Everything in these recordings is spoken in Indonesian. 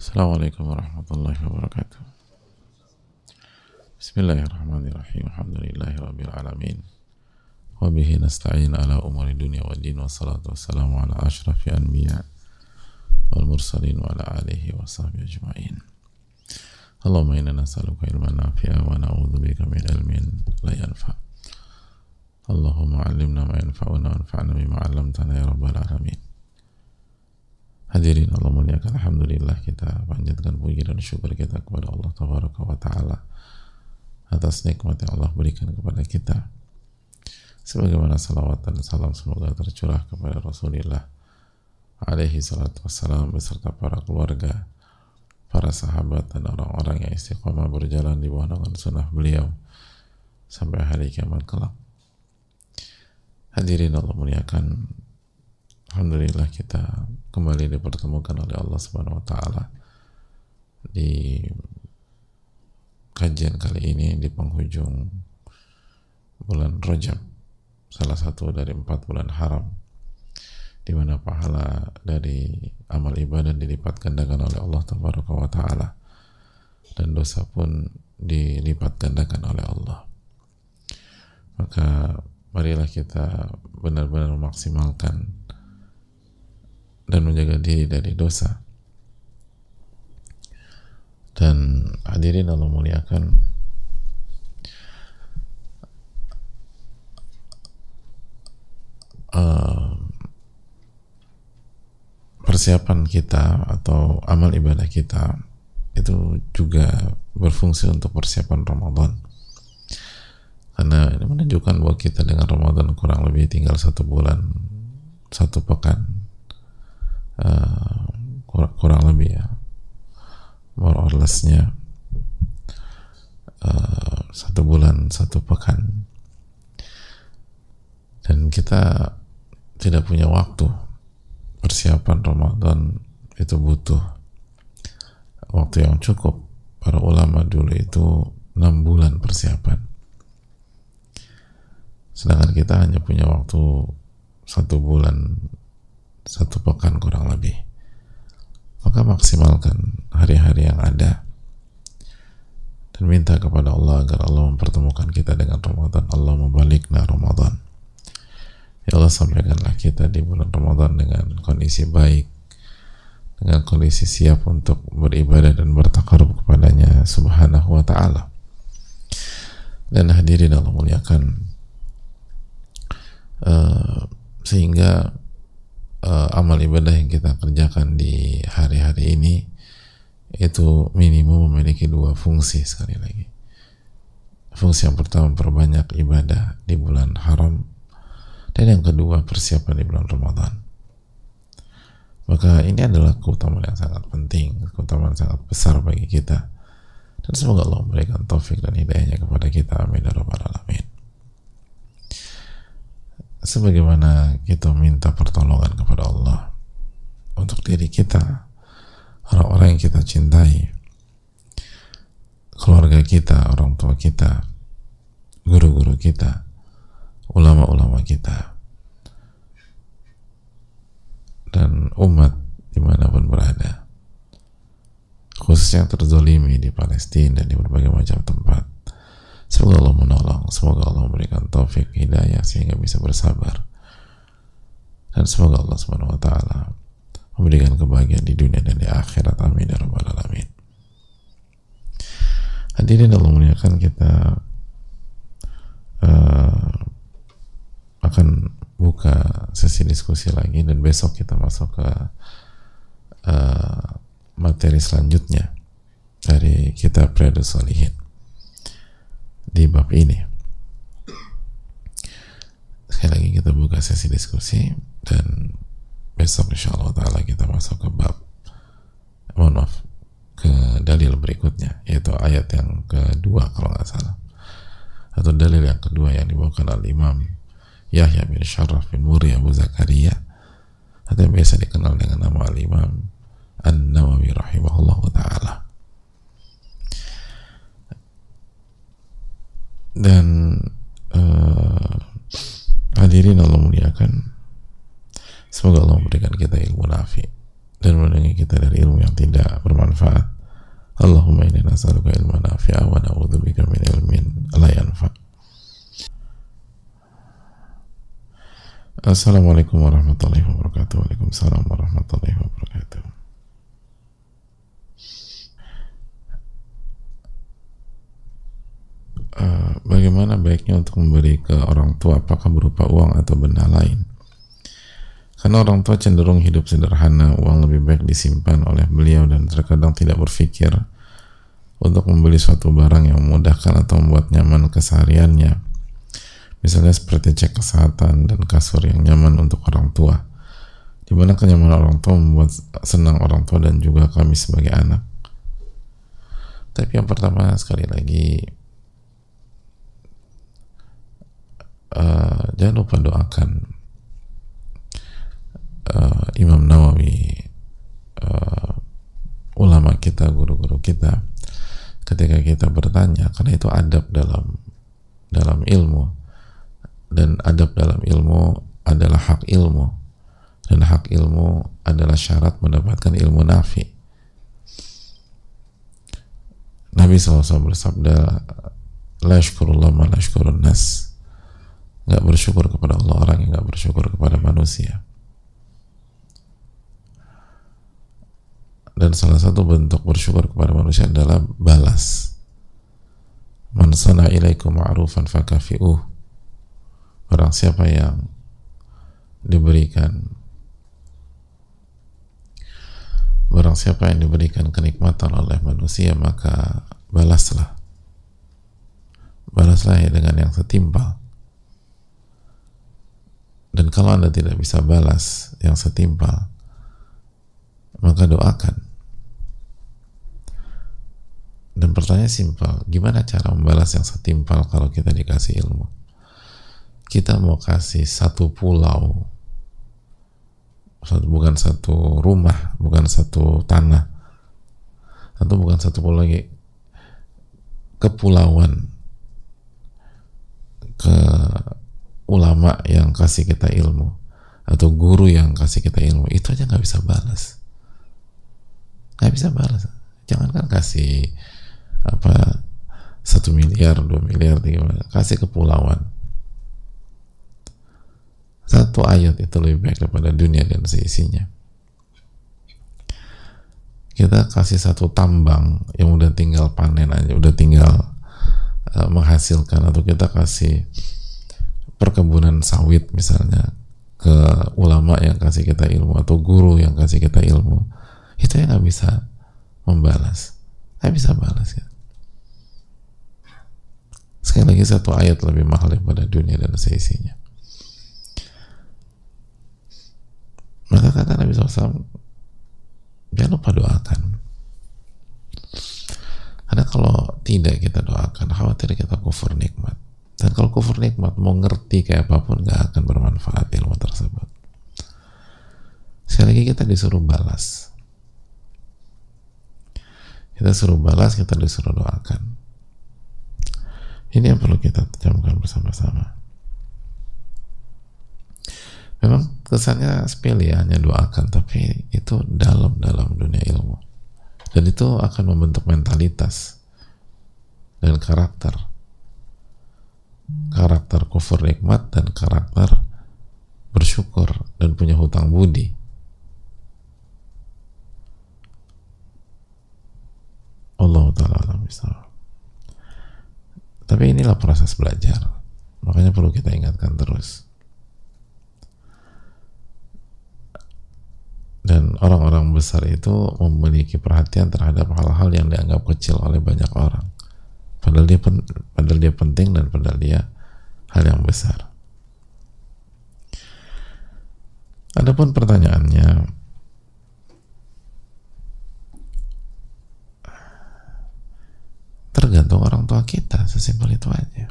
Assalamualaikum warahmatullahi wabarakatuh. Bismillahirrahmanirrahim. Alhamdulillahi rabbil alamin. Wa bihi nasta'in ala umuri dunia wa din wa salatu wassalamu ala ashrafi anbiya wal mursalin wa ala alihi wa sahbihi ajma'in. Allahumma inna nas'aluka ilman nafi'a wa na'udzubika min ilmin la yanfa'. Allahumma 'allimna ma yanfa'una wanfa'na bima 'allamtana ya rabbal alamin. Hadirin Allah muliakan Alhamdulillah kita panjatkan puji dan syukur kita kepada Allah Tabaraka wa Ta'ala atas nikmat yang Allah berikan kepada kita. Sebagaimana salawat dan salam semoga tercurah kepada Rasulullah alaihi salatu wassalam beserta para keluarga para sahabat dan orang-orang yang istiqomah berjalan di bawah naungan sunnah beliau sampai hari kiamat kelak. Hadirin Allah muliakan Alhamdulillah kita kembali dipertemukan oleh Allah Subhanahu wa taala di kajian kali ini di penghujung bulan Rajab salah satu dari empat bulan haram di mana pahala dari amal ibadah dilipat gandakan oleh Allah Tabaraka wa taala dan dosa pun dilipat gandakan oleh Allah. Maka marilah kita benar-benar memaksimalkan dan menjaga diri dari dosa. Dan hadirin Allah muliakan. Uh, persiapan kita atau amal ibadah kita itu juga berfungsi untuk persiapan Ramadan. Karena ini menunjukkan bahwa kita dengan Ramadan kurang lebih tinggal satu bulan satu pekan uh, kurang, kurang lebih ya. More or lessnya uh, satu bulan satu pekan. Dan kita tidak punya waktu. Persiapan Ramadan itu butuh waktu yang cukup. Para ulama dulu itu enam bulan persiapan. Sedangkan kita hanya punya waktu satu bulan satu pekan kurang lebih. Maka maksimalkan hari-hari yang ada. Dan minta kepada Allah agar Allah mempertemukan kita dengan Ramadan. Allah membalikna Ramadan. Ya Allah sampaikanlah kita di bulan Ramadan dengan kondisi baik dengan kondisi siap untuk beribadah dan bertakarub kepadanya subhanahu wa ta'ala. Dan hadirin Allah muliakan uh, sehingga uh, amal ibadah yang kita kerjakan di hari-hari ini itu minimum memiliki dua fungsi sekali lagi. Fungsi yang pertama perbanyak ibadah di bulan haram dan yang kedua persiapan di bulan Ramadan. Maka ini adalah keutamaan yang sangat penting, keutamaan yang sangat besar bagi kita. Dan semoga Allah memberikan taufik dan hidayahnya kepada kita. Amin. Ya Rabbal Alamin sebagaimana kita minta pertolongan kepada Allah untuk diri kita, orang-orang yang kita cintai, keluarga kita, orang tua kita, guru-guru kita, ulama-ulama kita, dan umat di mana pun berada, khususnya yang terzolimi di Palestina dan di berbagai macam tempat Semoga Allah menolong, semoga Allah memberikan taufik hidayah sehingga bisa bersabar. Dan semoga Allah Subhanahu wa taala memberikan kebahagiaan di dunia dan di akhirat. Amin ya rabbal alamin. Hadirin Allah muliakan kita uh, akan buka sesi diskusi lagi dan besok kita masuk ke uh, materi selanjutnya dari kitab Riyadus Salihin di bab ini. Sekali lagi kita buka sesi diskusi dan besok insya Allah taala kita masuk ke bab mohon maaf ke dalil berikutnya yaitu ayat yang kedua kalau nggak salah atau dalil yang kedua yang dibawakan oleh Imam Yahya bin Sharaf bin Muri Abu Zakaria atau yang biasa dikenal dengan nama Al-Imam An-Nawawi rahimahullah ta'ala dan uh, hadirin Allah muliakan. Semoga Allah memberikan kita ilmu nafi dan melindungi kita dari ilmu yang tidak bermanfaat. Allahumma inna nas'aluka ilman nafi'a wa na'udzubika min ilmin la yanfa' Assalamualaikum warahmatullahi wabarakatuh. Waalaikumsalam warahmatullahi wabarakatuh uh, Bagaimana baiknya untuk memberi ke orang tua Apakah berupa uang atau benda lain Karena orang tua cenderung hidup sederhana Uang lebih baik disimpan oleh beliau Dan terkadang tidak berpikir Untuk membeli suatu barang yang memudahkan Atau membuat nyaman kesehariannya Misalnya seperti cek kesehatan dan kasur yang nyaman untuk orang tua. Di mana kenyamanan orang tua membuat senang orang tua dan juga kami sebagai anak. Tapi yang pertama sekali lagi uh, jangan lupa doakan uh, Imam Nawawi, uh, ulama kita, guru-guru kita, ketika kita bertanya, karena itu adab dalam dalam ilmu. Dan adab dalam ilmu adalah hak ilmu. Dan hak ilmu adalah syarat mendapatkan ilmu nafi. Nabi SAW bersabda la syukurullah ma la nas nggak bersyukur kepada Allah orang yang nggak bersyukur kepada manusia. Dan salah satu bentuk bersyukur kepada manusia adalah balas. Man sana ilaikum ma'rufan fakafi'uh. Barang siapa yang diberikan Barang siapa yang diberikan kenikmatan oleh manusia maka balaslah. Balaslah ya dengan yang setimpal Dan kalau anda tidak bisa balas yang setimpal Maka doakan dan pertanyaan simpel, gimana cara membalas yang setimpal kalau kita dikasih ilmu? kita mau kasih satu pulau bukan satu rumah bukan satu tanah atau bukan satu pulau lagi kepulauan ke ulama yang kasih kita ilmu atau guru yang kasih kita ilmu itu aja nggak bisa balas. Nggak bisa balas. Jangankan kasih apa satu miliar dua miliar tiga kasih kepulauan. Satu ayat itu lebih baik daripada dunia dan seisinya. Kita kasih satu tambang yang udah tinggal panen aja, udah tinggal uh, menghasilkan atau kita kasih perkebunan sawit misalnya ke ulama yang kasih kita ilmu atau guru yang kasih kita ilmu itu yang nggak bisa membalas nggak bisa balas ya sekali lagi satu ayat lebih mahal daripada dunia dan seisinya Maka kata Nabi SAW, jangan lupa doakan. Karena kalau tidak kita doakan, khawatir kita kufur nikmat. Dan kalau kufur nikmat, mau ngerti kayak apa pun, gak akan bermanfaat ilmu tersebut. Sekali lagi kita disuruh balas. Kita suruh balas, kita disuruh doakan. Ini yang perlu kita camkan bersama-sama memang kesannya sepele ya hanya doakan tapi itu dalam dalam dunia ilmu dan itu akan membentuk mentalitas dan karakter karakter kufur nikmat dan karakter bersyukur dan punya hutang budi. Allah taala tapi inilah proses belajar. Makanya perlu kita ingatkan terus. Dan orang-orang besar itu memiliki perhatian terhadap hal-hal yang dianggap kecil oleh banyak orang padahal dia pen, padahal dia penting dan padahal dia hal yang besar. Adapun pertanyaannya tergantung orang tua kita sesimpel itu aja.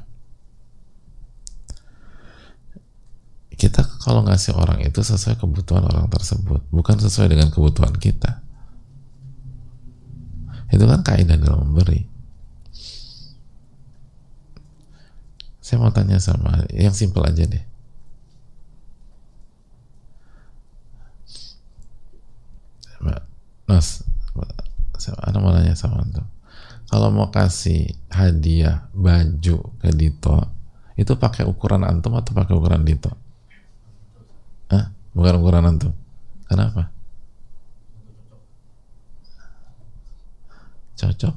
Kita kalau ngasih orang itu sesuai kebutuhan orang tersebut bukan sesuai dengan kebutuhan kita. Itu kan kaidah dalam memberi saya mau tanya sama yang simpel aja deh Mas, Ana mau nanya sama antum. Kalau mau kasih hadiah baju ke Dito, itu pakai ukuran antum atau pakai ukuran Dito? Hah? Bukan ukuran antum. Kenapa? Cocok?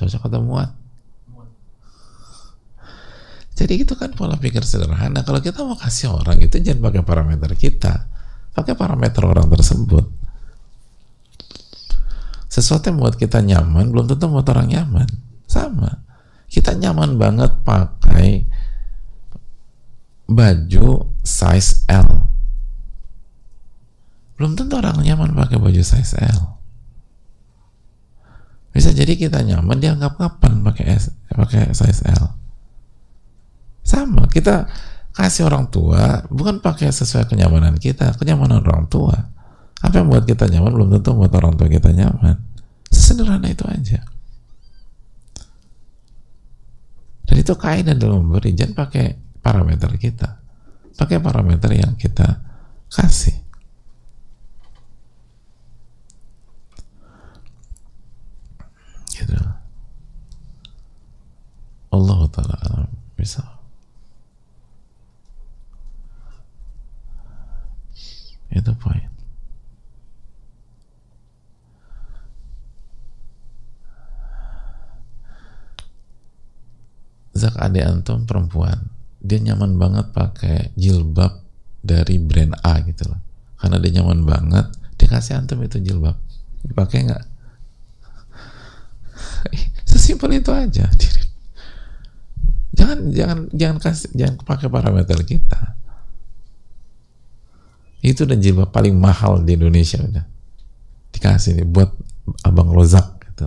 Cocok atau muat? Jadi itu kan pola pikir sederhana. Kalau kita mau kasih orang itu jangan pakai parameter kita, pakai parameter orang tersebut. Sesuatu yang buat kita nyaman belum tentu buat orang nyaman. Sama. Kita nyaman banget pakai baju size L. Belum tentu orang nyaman pakai baju size L. Bisa jadi kita nyaman dianggap kapan pakai pakai size L. Sama, kita kasih orang tua bukan pakai sesuai kenyamanan kita, kenyamanan orang tua. Apa yang buat kita nyaman belum tentu buat orang tua kita nyaman. Sesederhana itu aja. Dan itu kaidah dalam memberi, jangan pakai parameter kita. Pakai parameter yang kita kasih. Gitu. Allah Ta'ala bisa. Itu poin. Zak adik antum perempuan. Dia nyaman banget pakai jilbab dari brand A gitu loh. Karena dia nyaman banget dikasih antum itu jilbab. Dipakai nggak? Sesimpel itu aja jangan jangan jangan kasih jangan pakai parameter kita itu dan jilbab paling mahal di Indonesia udah. Dikasih nih buat abang Rozak gitu.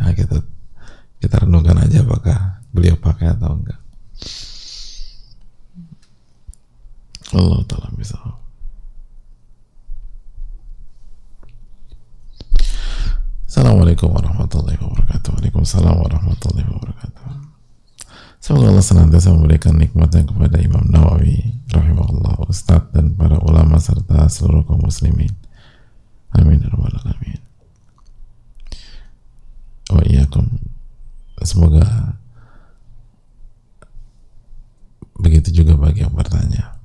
Nah kita kita renungkan aja apakah beliau pakai atau enggak. Allah taala bisa Assalamualaikum warahmatullahi wabarakatuh. Waalaikumsalam warahmatullahi wabarakatuh Semoga Allah senantiasa memberikan nikmatnya kepada Imam Nawawi rahimahullah Ustadz dan para ulama serta seluruh kaum muslimin. Amin ya alamin. Wa iyyakum. Semoga begitu juga bagi yang bertanya.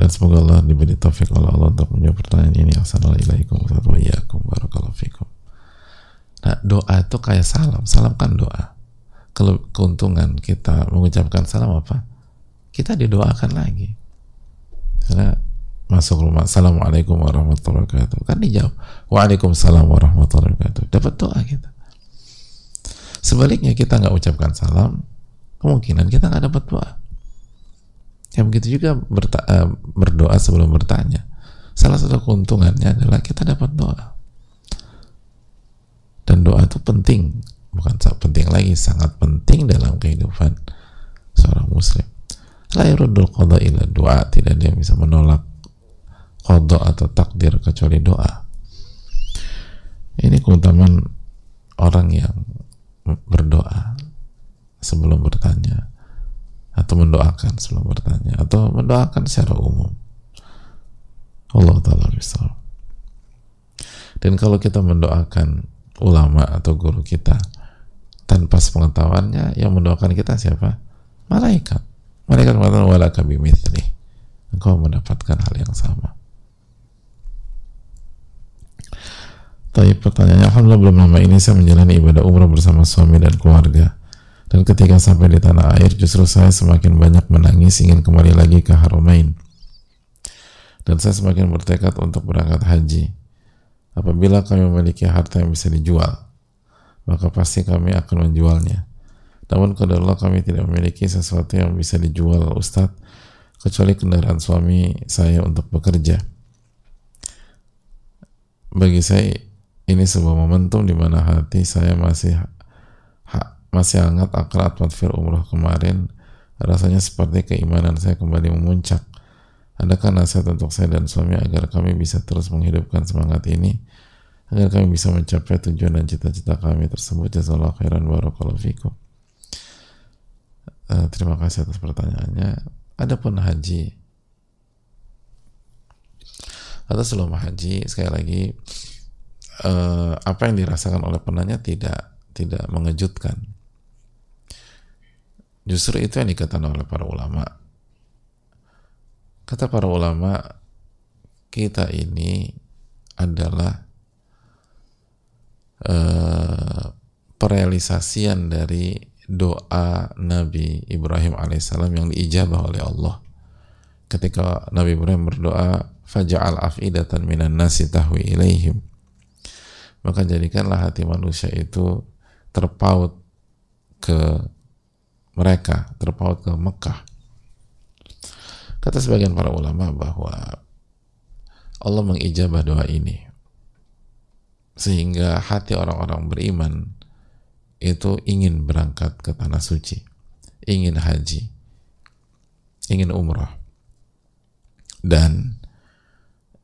Dan semoga Allah diberi taufik oleh Allah untuk menjawab pertanyaan ini. Assalamualaikum warahmatullahi wabarakatuh nah doa itu kayak salam. Salam kan doa. Kalau keuntungan kita mengucapkan salam apa? Kita didoakan lagi. Karena masuk rumah assalamualaikum warahmatullahi wabarakatuh. Kan dijawab waalaikumsalam warahmatullahi wabarakatuh. Dapat doa kita. Sebaliknya kita nggak ucapkan salam kemungkinan kita nggak dapat doa. Yang begitu juga uh, berdoa sebelum bertanya. Salah satu keuntungannya adalah kita dapat doa dan doa itu penting. Bukan penting lagi sangat penting dalam kehidupan seorang muslim. La yurudul qada ila doa. Tidak dia bisa menolak kodok atau takdir kecuali doa. Ini keutamaan orang yang berdoa sebelum bertanya atau mendoakan sebelum bertanya atau mendoakan secara umum. Allah Ta'ala bisa dan kalau kita mendoakan ulama atau guru kita tanpa sepengetahuannya yang mendoakan kita siapa? malaikat malaikat mengatakan wala kabimithli engkau mendapatkan hal yang sama Tapi pertanyaannya, Alhamdulillah belum lama ini saya menjalani ibadah umrah bersama suami dan keluarga. Dan ketika sampai di tanah air, justru saya semakin banyak menangis ingin kembali lagi ke Harumain. Dan saya semakin bertekad untuk berangkat haji. Apabila kami memiliki harta yang bisa dijual, maka pasti kami akan menjualnya. Namun kalau Allah kami tidak memiliki sesuatu yang bisa dijual Ustadz, kecuali kendaraan suami saya untuk bekerja. Bagi saya ini sebuah momentum di mana hati saya masih ha, masih hangat akrab atmosfer umroh kemarin rasanya seperti keimanan saya kembali memuncak adakah nasihat untuk saya dan suami agar kami bisa terus menghidupkan semangat ini agar kami bisa mencapai tujuan dan cita-cita kami tersebut. Jazakallahu khairan barakallahu fikum. Uh, terima kasih atas pertanyaannya. Adapun haji atau sebelum haji sekali lagi eh, apa yang dirasakan oleh penanya tidak tidak mengejutkan. Justru itu yang dikatakan oleh para ulama kata para ulama kita ini adalah eh, perealisasian dari doa Nabi Ibrahim alaihissalam yang diijabah oleh Allah. Ketika Nabi Ibrahim berdoa faja'al afidatan minan nasi tahwi ilaihim. Maka jadikanlah hati manusia itu terpaut ke mereka terpaut ke Mekah kata sebagian para ulama bahwa Allah mengijabah doa ini sehingga hati orang-orang beriman itu ingin berangkat ke tanah suci ingin haji ingin umrah. Dan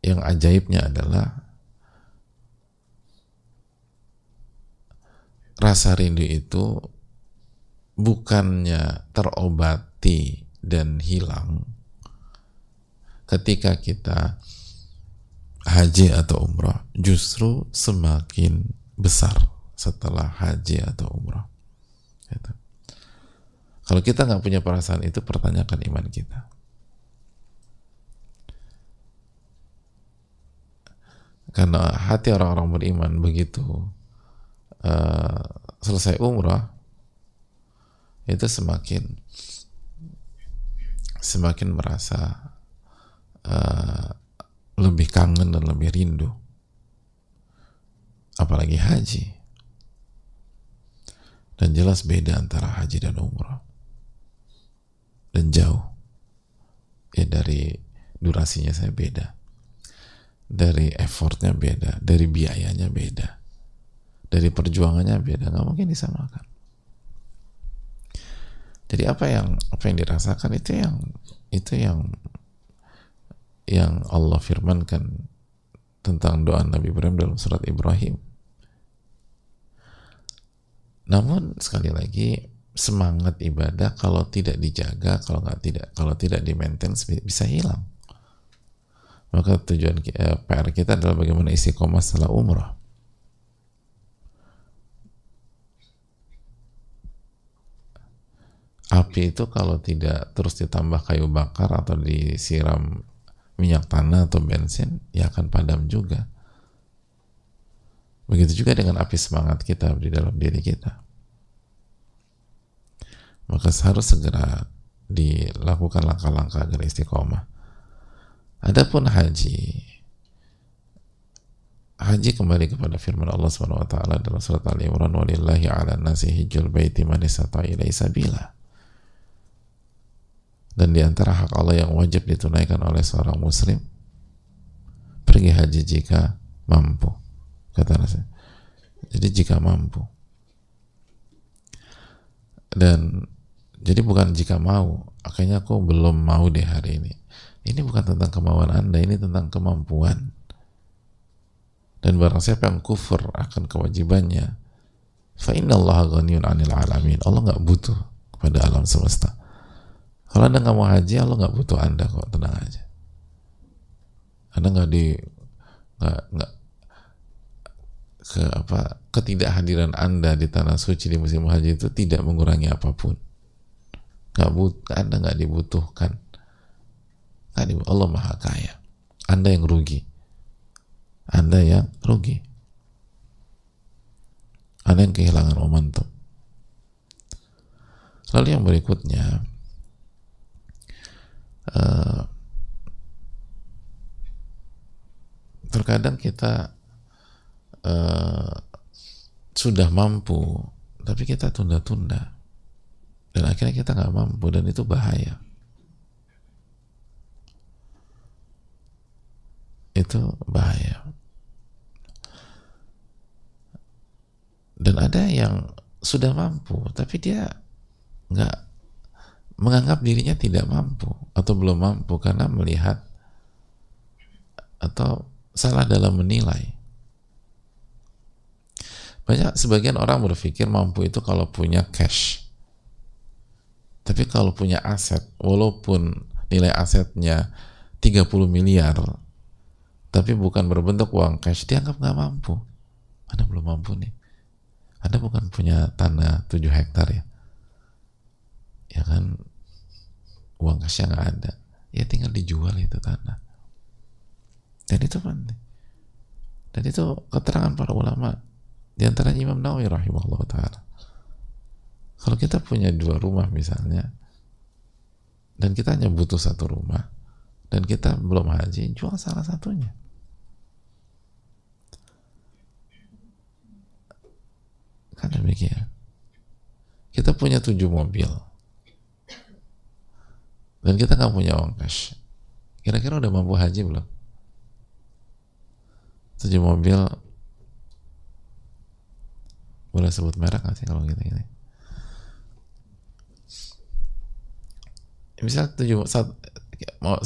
yang ajaibnya adalah rasa rindu itu bukannya terobati dan hilang ketika kita haji atau umrah justru semakin besar setelah haji atau umrah gitu. kalau kita nggak punya perasaan itu pertanyakan iman kita karena hati orang-orang beriman begitu uh, selesai umrah itu semakin semakin merasa uh, lebih kangen dan lebih rindu. Apalagi haji. Dan jelas beda antara haji dan umrah dan jauh. Ya dari durasinya saya beda. Dari effortnya beda, dari biayanya beda, dari perjuangannya beda, nggak mungkin disamakan. Jadi apa yang apa yang dirasakan itu yang itu yang yang Allah firmankan tentang doa Nabi Ibrahim dalam surat Ibrahim. Namun sekali lagi semangat ibadah kalau tidak dijaga, kalau nggak tidak kalau tidak di maintain bisa hilang maka tujuan eh, PR kita adalah bagaimana istiqomah setelah umrah api itu kalau tidak terus ditambah kayu bakar atau disiram minyak tanah atau bensin ya akan padam juga. Begitu juga dengan api semangat kita di dalam diri kita. Maka harus segera dilakukan langkah-langkah agar istiqomah. Adapun haji, haji kembali kepada firman Allah Subhanahu wa taala dalam surat Ali Imran walillahi 'ala nasi hijjul baiti man sabila. Dan di antara hak Allah yang wajib ditunaikan oleh seorang muslim pergi haji jika mampu kata Nabi. Jadi jika mampu. Dan jadi bukan jika mau, akhirnya aku belum mau deh hari ini ini bukan tentang kemauan Anda, ini tentang kemampuan. Dan barang siapa yang kufur akan kewajibannya, fa Allah ghaniyun 'anil alamin. Allah nggak butuh kepada alam semesta. Kalau Anda nggak mau haji, Allah nggak butuh Anda kok, tenang aja. Anda nggak di nggak nggak ke apa ketidakhadiran Anda di tanah suci di musim haji itu tidak mengurangi apa pun. Nggak but, Anda nggak dibutuhkan Allah maha kaya. Anda yang rugi. Anda yang rugi. Anda yang kehilangan momentum. Lalu yang berikutnya, uh, terkadang kita uh, sudah mampu, tapi kita tunda-tunda, dan akhirnya kita nggak mampu, dan itu bahaya. itu bahaya dan ada yang sudah mampu tapi dia nggak menganggap dirinya tidak mampu atau belum mampu karena melihat atau salah dalam menilai. Banyak sebagian orang berpikir mampu itu kalau punya cash. Tapi kalau punya aset walaupun nilai asetnya 30 miliar tapi bukan berbentuk uang cash dianggap nggak mampu. Anda belum mampu nih. Anda bukan punya tanah 7 hektar ya ya kan uang cashnya nggak ada. Ya tinggal dijual itu tanah. Dan itu penting. Dan itu keterangan para ulama. Di antara Imam Nawawi rahimahullah ta'ala. Kalau kita punya dua rumah misalnya dan kita hanya butuh satu rumah dan kita belum haji jual salah satunya. Kan demikian. Kita punya tujuh mobil dan kita nggak punya uang cash. Kira-kira udah mampu haji belum? Tujuh mobil boleh sebut merek nggak sih kalau gitu ini? Misal tujuh satu,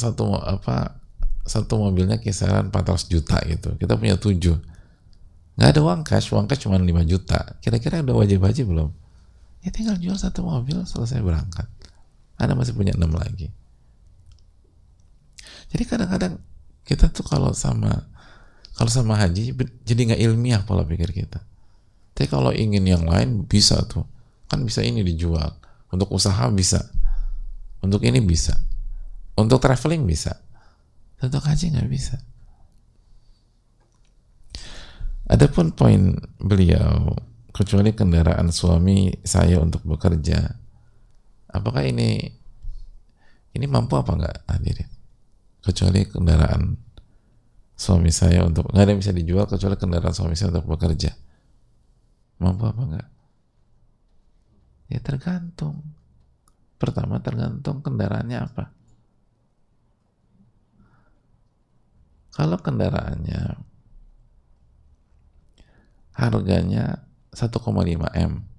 satu apa satu mobilnya kisaran 400 juta gitu. Kita punya tujuh. Nggak ada uang cash uang cash cuma 5 juta. Kira-kira udah wajib haji belum? Ya tinggal jual satu mobil selesai berangkat anda masih punya enam lagi jadi kadang-kadang kita tuh kalau sama kalau sama haji jadi nggak ilmiah pola pikir kita. Tapi kalau ingin yang lain bisa tuh. Kan bisa ini dijual. Untuk usaha bisa. Untuk ini bisa. Untuk traveling bisa. Untuk haji nggak bisa. Adapun poin beliau kecuali kendaraan suami saya untuk bekerja, apakah ini ini mampu apa enggak hadirin? Kecuali kendaraan suami saya untuk nggak ada yang bisa dijual kecuali kendaraan suami saya untuk bekerja. Mampu apa enggak ya tergantung. Pertama tergantung kendaraannya apa. Kalau kendaraannya harganya 1,5 M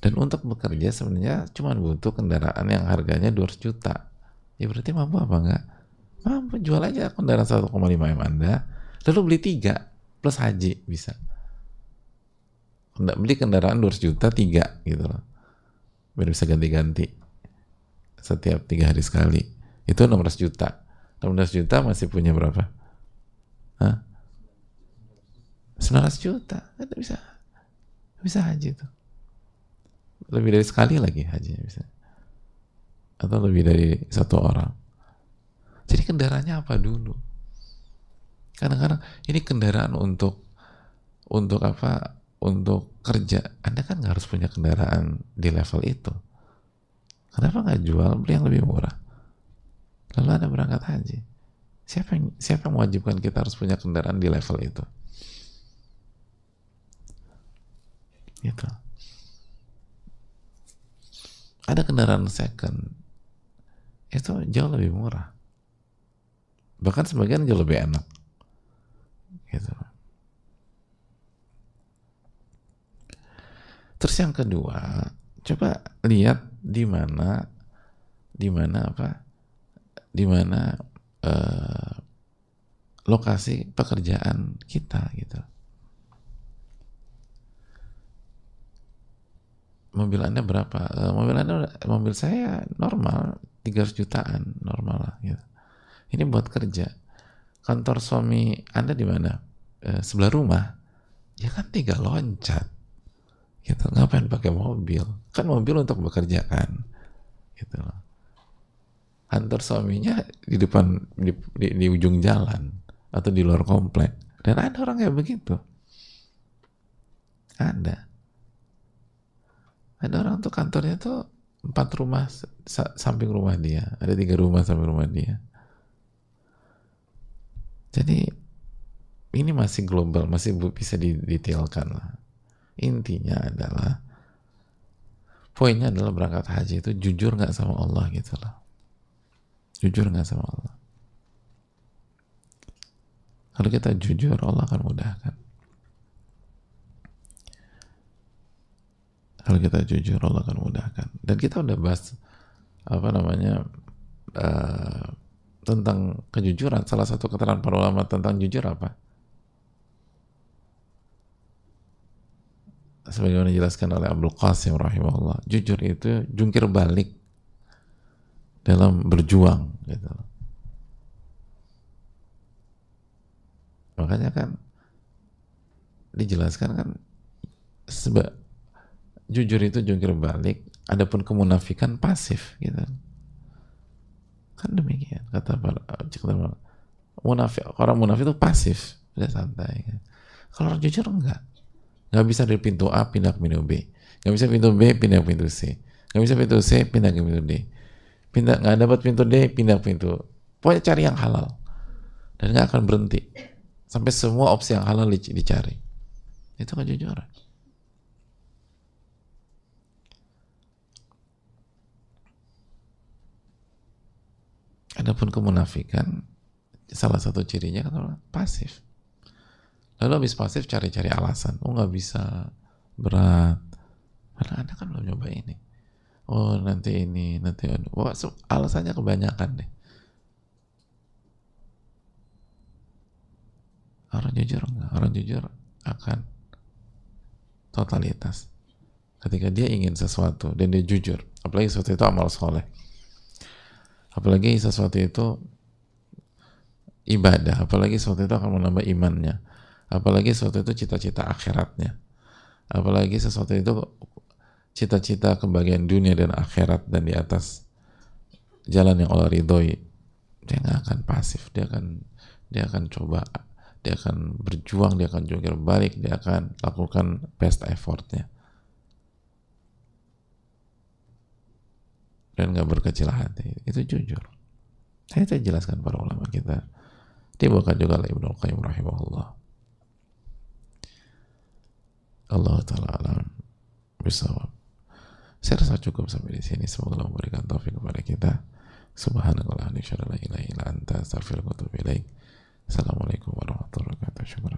dan untuk bekerja sebenarnya cuma butuh kendaraan yang harganya 200 juta ya berarti mampu apa enggak Mampu jual aja kendaraan 1,5 M Anda, lalu beli tiga plus haji bisa. Nggak beli kendaraan 200 juta tiga gitu loh. Biar bisa ganti-ganti setiap tiga hari sekali. Itu 600 juta. 600 juta masih punya berapa? Hah? 900 juta. Kan bisa. Bisa haji itu. Lebih dari sekali lagi hajinya bisa. Atau lebih dari satu orang. Jadi kendaraannya apa dulu? Kadang-kadang ini kendaraan untuk untuk apa? Untuk kerja. Anda kan nggak harus punya kendaraan di level itu. Kenapa nggak jual beli yang lebih murah? Lalu Anda berangkat haji. Siapa yang siapa yang mewajibkan kita harus punya kendaraan di level itu? Gitu. Ada kendaraan second itu jauh lebih murah. Bahkan sebagian jauh lebih enak. Gitu. Terus yang kedua coba lihat di mana di mana apa di mana uh, lokasi pekerjaan kita gitu mobil anda berapa uh, mobil anda mobil saya normal 300 jutaan normal lah gitu ini buat kerja. Kantor suami Anda di mana? E, sebelah rumah. Ya kan tiga loncat. Gitu. Ngapain pakai mobil? Kan mobil untuk bekerja kan. Gitu. Kantor suaminya di depan di, di, di ujung jalan atau di luar komplek. Dan ada orang kayak begitu. Ada. Ada orang tuh kantornya tuh empat rumah samping rumah dia. Ada tiga rumah samping rumah dia jadi ini masih global, masih bisa didetailkan lah. Intinya adalah poinnya adalah berangkat haji itu jujur nggak sama Allah gitu loh. Jujur nggak sama Allah. Kalau kita jujur, Allah akan mudahkan. Kalau kita jujur, Allah akan mudahkan. Dan kita udah bahas apa namanya uh, tentang kejujuran. Salah satu keterangan para ulama tentang jujur apa? Sebagaimana dijelaskan oleh Abdul Qasim rahimahullah, jujur itu jungkir balik dalam berjuang gitu. makanya kan dijelaskan kan sebab jujur itu jungkir balik adapun kemunafikan pasif gitu. Kan demikian kata para kata munafik orang munafik itu pasif udah santai kan. kalau orang jujur enggak. Nggak bisa dari pintu A pindah ke pintu B. Nggak bisa pintu B pindah ke pintu C. Nggak bisa pintu C pindah ke pintu D. Pindah nggak dapat pintu D pindah ke pintu. Pokoknya cari yang halal. Dan nggak akan berhenti. Sampai semua opsi yang halal dicari. Itu kejujuran Adapun kemunafikan salah satu cirinya kan pasif. Lalu habis pasif cari-cari alasan. Oh nggak bisa berat. Karena anda kan belum nyoba ini. Oh nanti ini, nanti ini. Wah, alasannya kebanyakan deh. Orang jujur enggak? Orang jujur akan totalitas. Ketika dia ingin sesuatu dan dia jujur, apalagi sesuatu itu amal soleh apalagi sesuatu itu ibadah apalagi sesuatu itu akan menambah imannya. Apalagi sesuatu itu cita-cita akhiratnya. Apalagi sesuatu itu cita-cita kebahagiaan dunia dan akhirat dan di atas jalan yang Allah ridhoi dia nggak akan pasif dia akan dia akan coba dia akan berjuang dia akan jungkir balik dia akan lakukan best effortnya dan nggak berkecil hati. Itu jujur. Saya jelaskan para ulama kita. Dibawakan juga oleh Ibnu Qayyim rahimahullah. Allah taala alam bersama saya rasa cukup sampai di sini. Semoga Allah memberikan taufik kepada kita. Subhanakallah la ilaha illa anta astaghfiruka wa assalamualaikum warahmatullahi wabarakatuh. Syukur